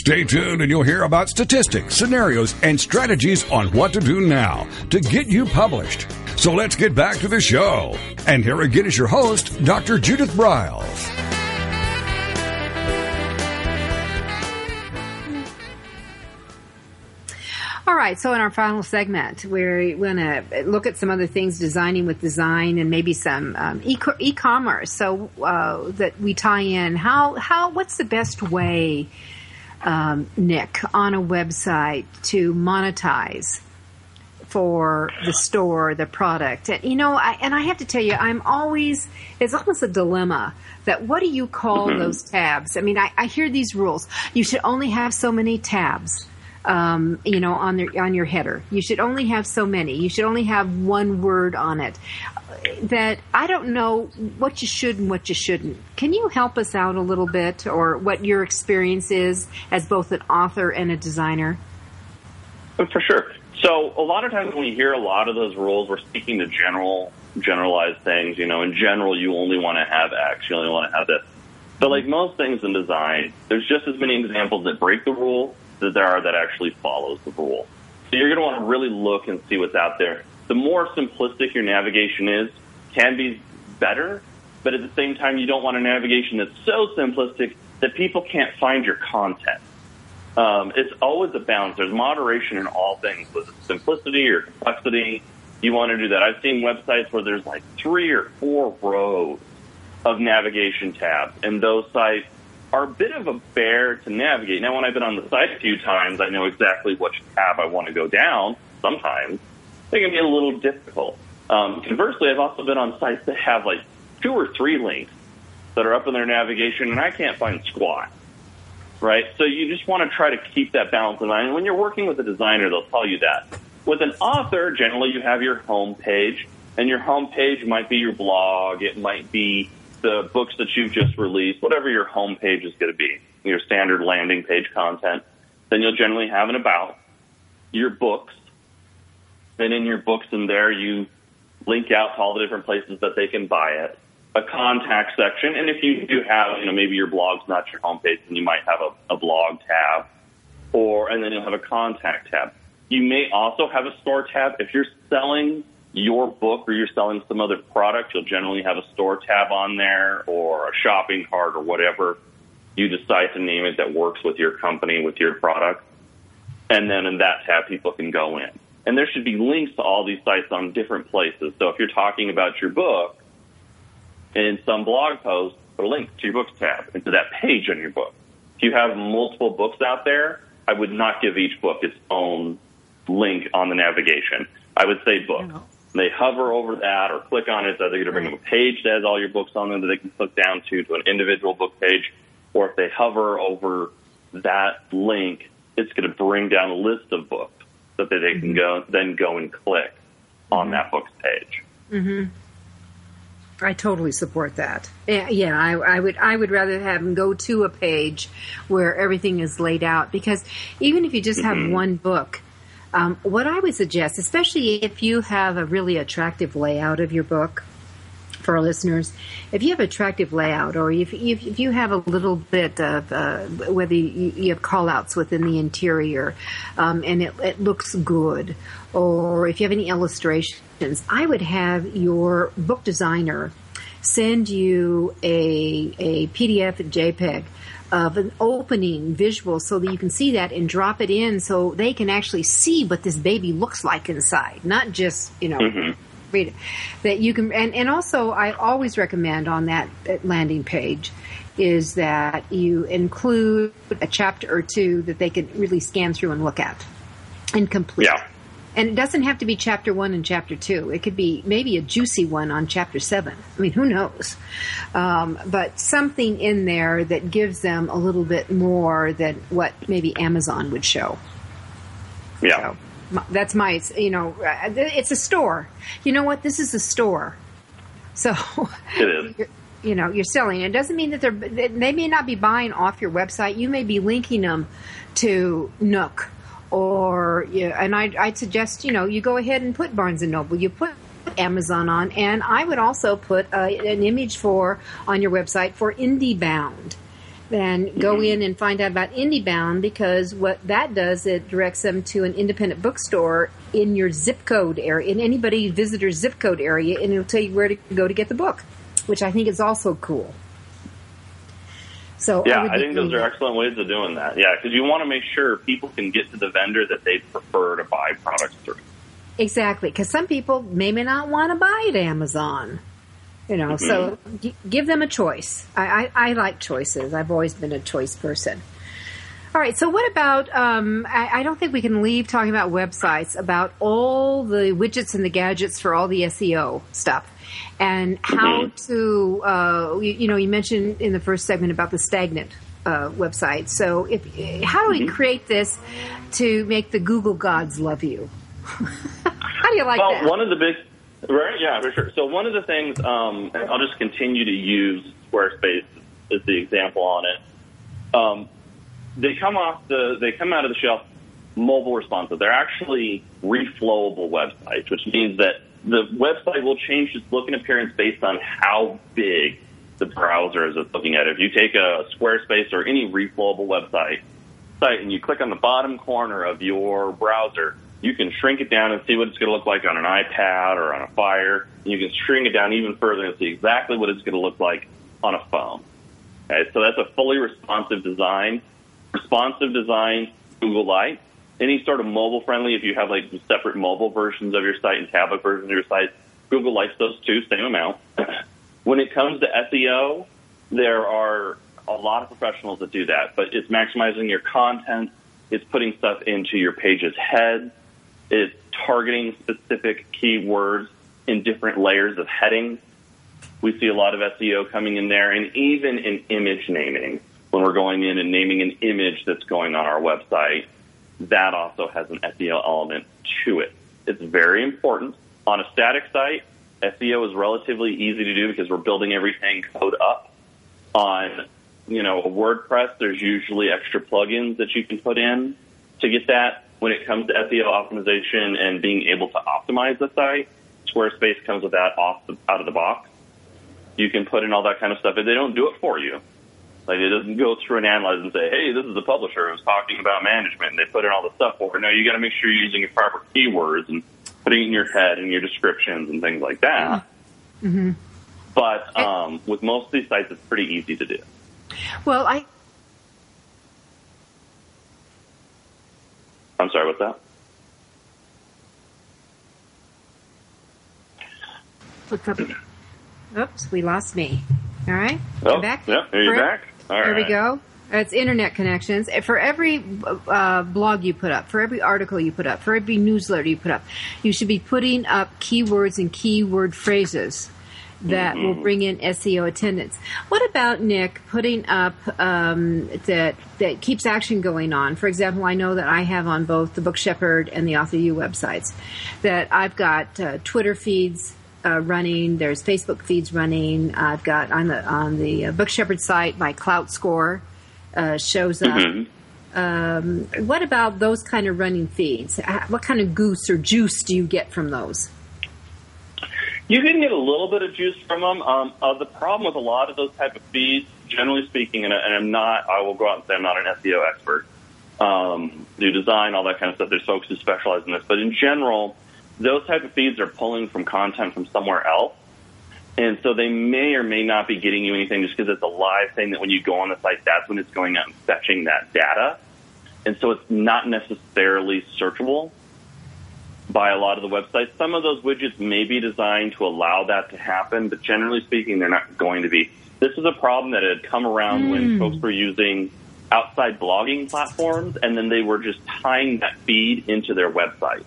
Stay tuned and you'll hear about statistics, scenarios, and strategies on what to do now to get you published. So let's get back to the show. And here again is your host, Dr. Judith Briles. All right, so in our final segment, we're going to look at some other things, designing with design, and maybe some um, e- commerce So uh, that we tie in how how what's the best way, um, Nick, on a website to monetize for the store, the product, and you know, I, and I have to tell you, I'm always it's almost a dilemma that what do you call mm-hmm. those tabs? I mean, I, I hear these rules. You should only have so many tabs um, you know, on their on your header. You should only have so many. You should only have one word on it. That I don't know what you should and what you shouldn't. Can you help us out a little bit, or what your experience is as both an author and a designer? Uh, for sure. So a lot of times when you hear a lot of those rules, we're speaking to general, generalized things. You know, in general, you only want to have X. You only want to have this. But like most things in design, there's just as many examples that break the rule that there are that actually follows the rule. So you're going to want to really look and see what's out there. The more simplistic your navigation is, can be better, but at the same time, you don't want a navigation that's so simplistic that people can't find your content. Um, it's always a balance. There's moderation in all things, whether it's simplicity or complexity. You want to do that. I've seen websites where there's like three or four rows of navigation tabs, and those sites are a bit of a bear to navigate. Now, when I've been on the site a few times, I know exactly which tab I want to go down. Sometimes they can be a little difficult. Um, conversely, I've also been on sites that have like two or three links that are up in their navigation, and I can't find squat. Right? So you just want to try to keep that balance in mind. And when you're working with a designer, they'll tell you that. With an author, generally you have your home page, and your home page might be your blog. It might be the books that you've just released, whatever your home page is going to be, your standard landing page content, then you'll generally have an about your books. Then in your books in there, you link out to all the different places that they can buy it. A contact section, and if you do have, you know, maybe your blog's not your homepage, then you might have a, a blog tab, or and then you'll have a contact tab. You may also have a store tab if you're selling your book or you're selling some other product, you'll generally have a store tab on there or a shopping cart or whatever you decide to name it that works with your company, with your product. And then in that tab, people can go in. And there should be links to all these sites on different places. So if you're talking about your book, in some blog post, put a link to your books tab and to that page on your book. If you have multiple books out there, I would not give each book its own link on the navigation. I would say book they hover over that or click on it, So they're going to bring them a page that has all your books on them that they can click down to, to an individual book page. Or if they hover over that link, it's going to bring down a list of books so that they can go, then go and click on mm-hmm. that book's page. Mm-hmm. I totally support that. Yeah, I, I, would. I would rather have them go to a page where everything is laid out because even if you just have mm-hmm. one book, um, what I would suggest, especially if you have a really attractive layout of your book, for our listeners, if you have attractive layout or if, if, if you have a little bit of uh, whether you, you have callouts within the interior um, and it, it looks good, or if you have any illustrations, I would have your book designer send you a, a PDF JPEG of an opening visual so that you can see that and drop it in so they can actually see what this baby looks like inside, not just, you know, Mm-hmm. Read it. That you can, and, and also I always recommend on that, landing page is that you include a chapter or two that they can really scan through and look at and complete. Yeah. And it doesn't have to be chapter one and chapter two. It could be maybe a juicy one on chapter seven. I mean, who knows? Um, but something in there that gives them a little bit more than what maybe Amazon would show. Yeah. My- That's my, you know, uh, it's a store. You know what? This is a store. So, It is. you're- know, you're selling. It doesn't mean that they're, they may not be buying off your website. You may be linking them to Nook or, yeah, and I, I'd suggest, you know, you go ahead and put Barnes and Noble. You put Amazon on, and I would also put uh, an image for on your website for IndieBound. Then go in and find out about IndieBound because what that does, it directs them to an independent bookstore in your zip code area, in anybody visitor's zip code area, and it'll tell you where to go to get the book, which I think is also cool. So Yeah, would I think those are excellent ways of doing that. Yeah, because you want to make sure people can get to the vendor that they prefer to buy products through. Exactly, because some people may, may not want to buy at Amazon. You know, so g- give them a choice. I, I, I like choices. I've always been a choice person. All right, so what about? Um, I, I don't think we can leave talking about websites, about all the widgets and the gadgets for all the SEO stuff, and how to. Uh, you, you know, you mentioned in the first segment about the stagnant uh, website. So, if how do we create this to make the Google gods love you? how do you like well, that? one of the big, right? Yeah, for sure. So one of the things, um, and I'll just continue to use Squarespace as the example on it. Um, they come off the, they come out of the shelf mobile responsive. They're actually reflowable websites, which means that the website will change its look and appearance based on how big the browser is looking at it. If you take a Squarespace or any reflowable website site and you click on the bottom corner of your browser, you can shrink it down and see what it's going to look like on an iPad or on a Fire. And you can shrink it down even further and see exactly what it's going to look like on a phone. Okay, so that's a fully responsive design. Responsive design, Google Lights. Any sort of mobile friendly, if you have like separate mobile versions of your site and tablet versions of your site, Google Lights those two, same amount. when it comes to SEO, there are a lot of professionals that do that, but it's maximizing your content, it's putting stuff into your page's head, it's targeting specific keywords in different layers of headings. We see a lot of SEO coming in there, and even in image naming. When we're going in and naming an image that's going on our website, that also has an SEO element to it. It's very important. On a static site, SEO is relatively easy to do because we're building everything code up. On you know WordPress, there's usually extra plugins that you can put in to get that. When it comes to SEO optimization and being able to optimize the site, Squarespace comes with that off the, out of the box. You can put in all that kind of stuff, and they don't do it for you. Like it doesn't go through and analyze and say, "Hey, this is the publisher who's talking about management." And they put in all the stuff for it. No, you got to make sure you're using your proper keywords and putting it in your head and your descriptions and things like that. Mm-hmm. But um, with most of these sites, it's pretty easy to do. Well, I I'm sorry, what's that? what's up? Oops, we lost me. All right, Oh, I'm back. yeah, there you're back. All there we go. It's internet connections. For every uh, blog you put up, for every article you put up, for every newsletter you put up, you should be putting up keywords and keyword phrases that will Mm-hmm. bring in SEO attendance. What about Nick putting up um, that that keeps action going on? For example, I know that I have on both the Book Shepherd and the Author U websites that I've got uh, Twitter feeds uh, running. There's Facebook feeds running. I've got on the on the uh, Book Shepherd site my Klout Score uh, shows up. Mm-hmm. Um, what about those kind of running feeds? What kind of goose or juice do you get from those? You can get a little bit of juice from them. Um, uh, the problem with a lot of those type of feeds, generally speaking, and, and I'm not, I will go out and say I'm not an SEO expert, um, do design, all that kind of stuff. There's folks who specialize in this, but in general, those type of feeds are pulling from content from somewhere else. And so they may or may not be getting you anything just because it's a live thing that when you go on the site, that's when it's going out and fetching that data. And so it's not necessarily searchable by a lot of the websites. Some of those widgets may be designed to allow that to happen, but generally speaking, they're not going to be. This is a problem that had come around mm. when folks were using outside blogging platforms, and then they were just tying that feed into their website.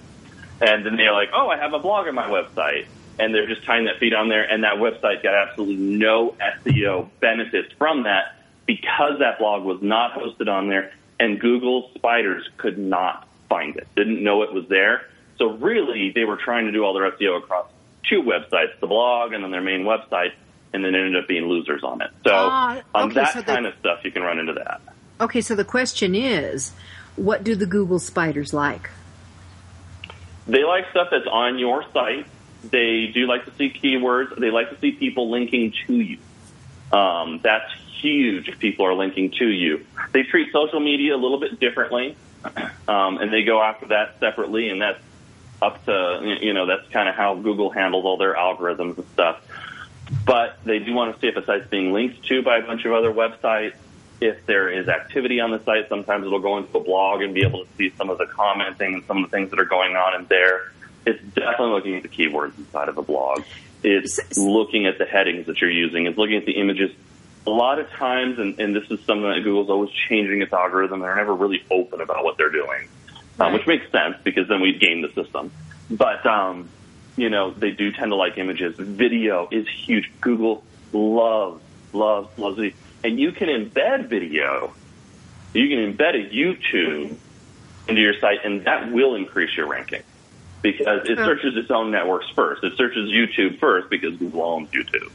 And then they're like, oh, I have a blog on my website. And they're just tying that feed on there, and that website got absolutely no SEO benefits from that because that blog was not hosted on there, and Google spiders could not find it, didn't know it was there. So really, they were trying to do all their SEO across two websites, the blog and then their main website, and then ended up being losers on it. So uh, okay, on that so kind of stuff, you can run into that. Okay, so the question is, what do the Google spiders like? They like stuff that's on your site. They do like to see keywords. They like to see people linking to you. Um, that's huge if people are linking to you. They treat social media a little bit differently, um, and they go after that separately, and that's up to, you know, that's kind of how Google handles all their algorithms and stuff. But they do want to see if a site's being linked to by a bunch of other websites if there is activity on the site, sometimes it'll go into a blog and be able to see some of the commenting and some of the things that are going on in there. It's definitely looking at the keywords inside of the blog. It's looking at the headings that you're using. It's looking at the images. A lot of times, and, and this is something that Google's always changing its algorithm, they're never really open about what they're doing, um, which makes sense because then we'd game the system. But, um, you know, they do tend to like images. Video is huge. Google loves, loves, loves it and you can embed video. You can embed a YouTube into your site, and that will increase your ranking because it searches its own networks first. It searches YouTube first because Google owns YouTube.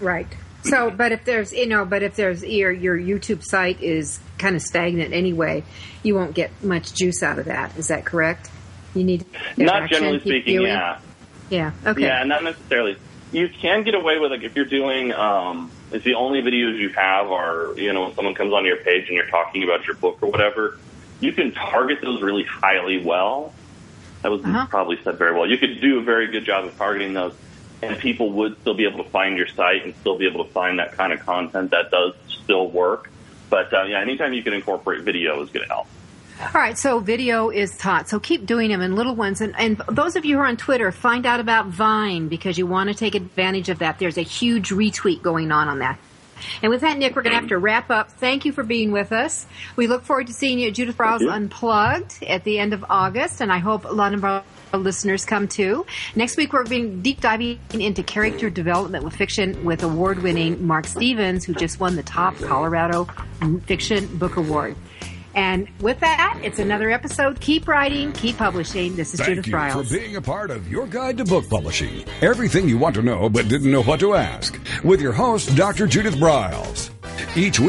Right. So, but if there's, you know, but if there's your your YouTube site is kind of stagnant anyway, you won't get much juice out of that. Is that correct? You need not generally speaking, viewing? yeah, yeah, okay, yeah, not necessarily. You can get away with like if you're doing um, if the only videos you have are, you know, when someone comes on your page and you're talking about your book or whatever, you can target those really highly well. That was uh-huh. probably said very well. You could do a very good job of targeting those, and people would still be able to find your site and still be able to find that kind of content that does still work. But uh, yeah, anytime you can incorporate video is going to help. All right, so video is taught. So keep doing them in little ones. And, and those of you who are on Twitter, find out about Vine because you want to take advantage of that. There's a huge retweet going on on that. And with that, Nick, we're going to have to wrap up. Thank you for being with us. We look forward to seeing you at Judith Briles Unplugged at the end of August, and I hope a lot of our listeners come too. Next week, we're being deep diving into character development with fiction with award winning Mark Stevens, who just won the top Colorado Fiction Book Award. And with that, it's another episode. Keep writing, keep publishing. This is Thank Judith for being a part of your guide to book publishing. Everything you want to know but didn't know what to ask. With your host, Dr. Judith Briles. Each week,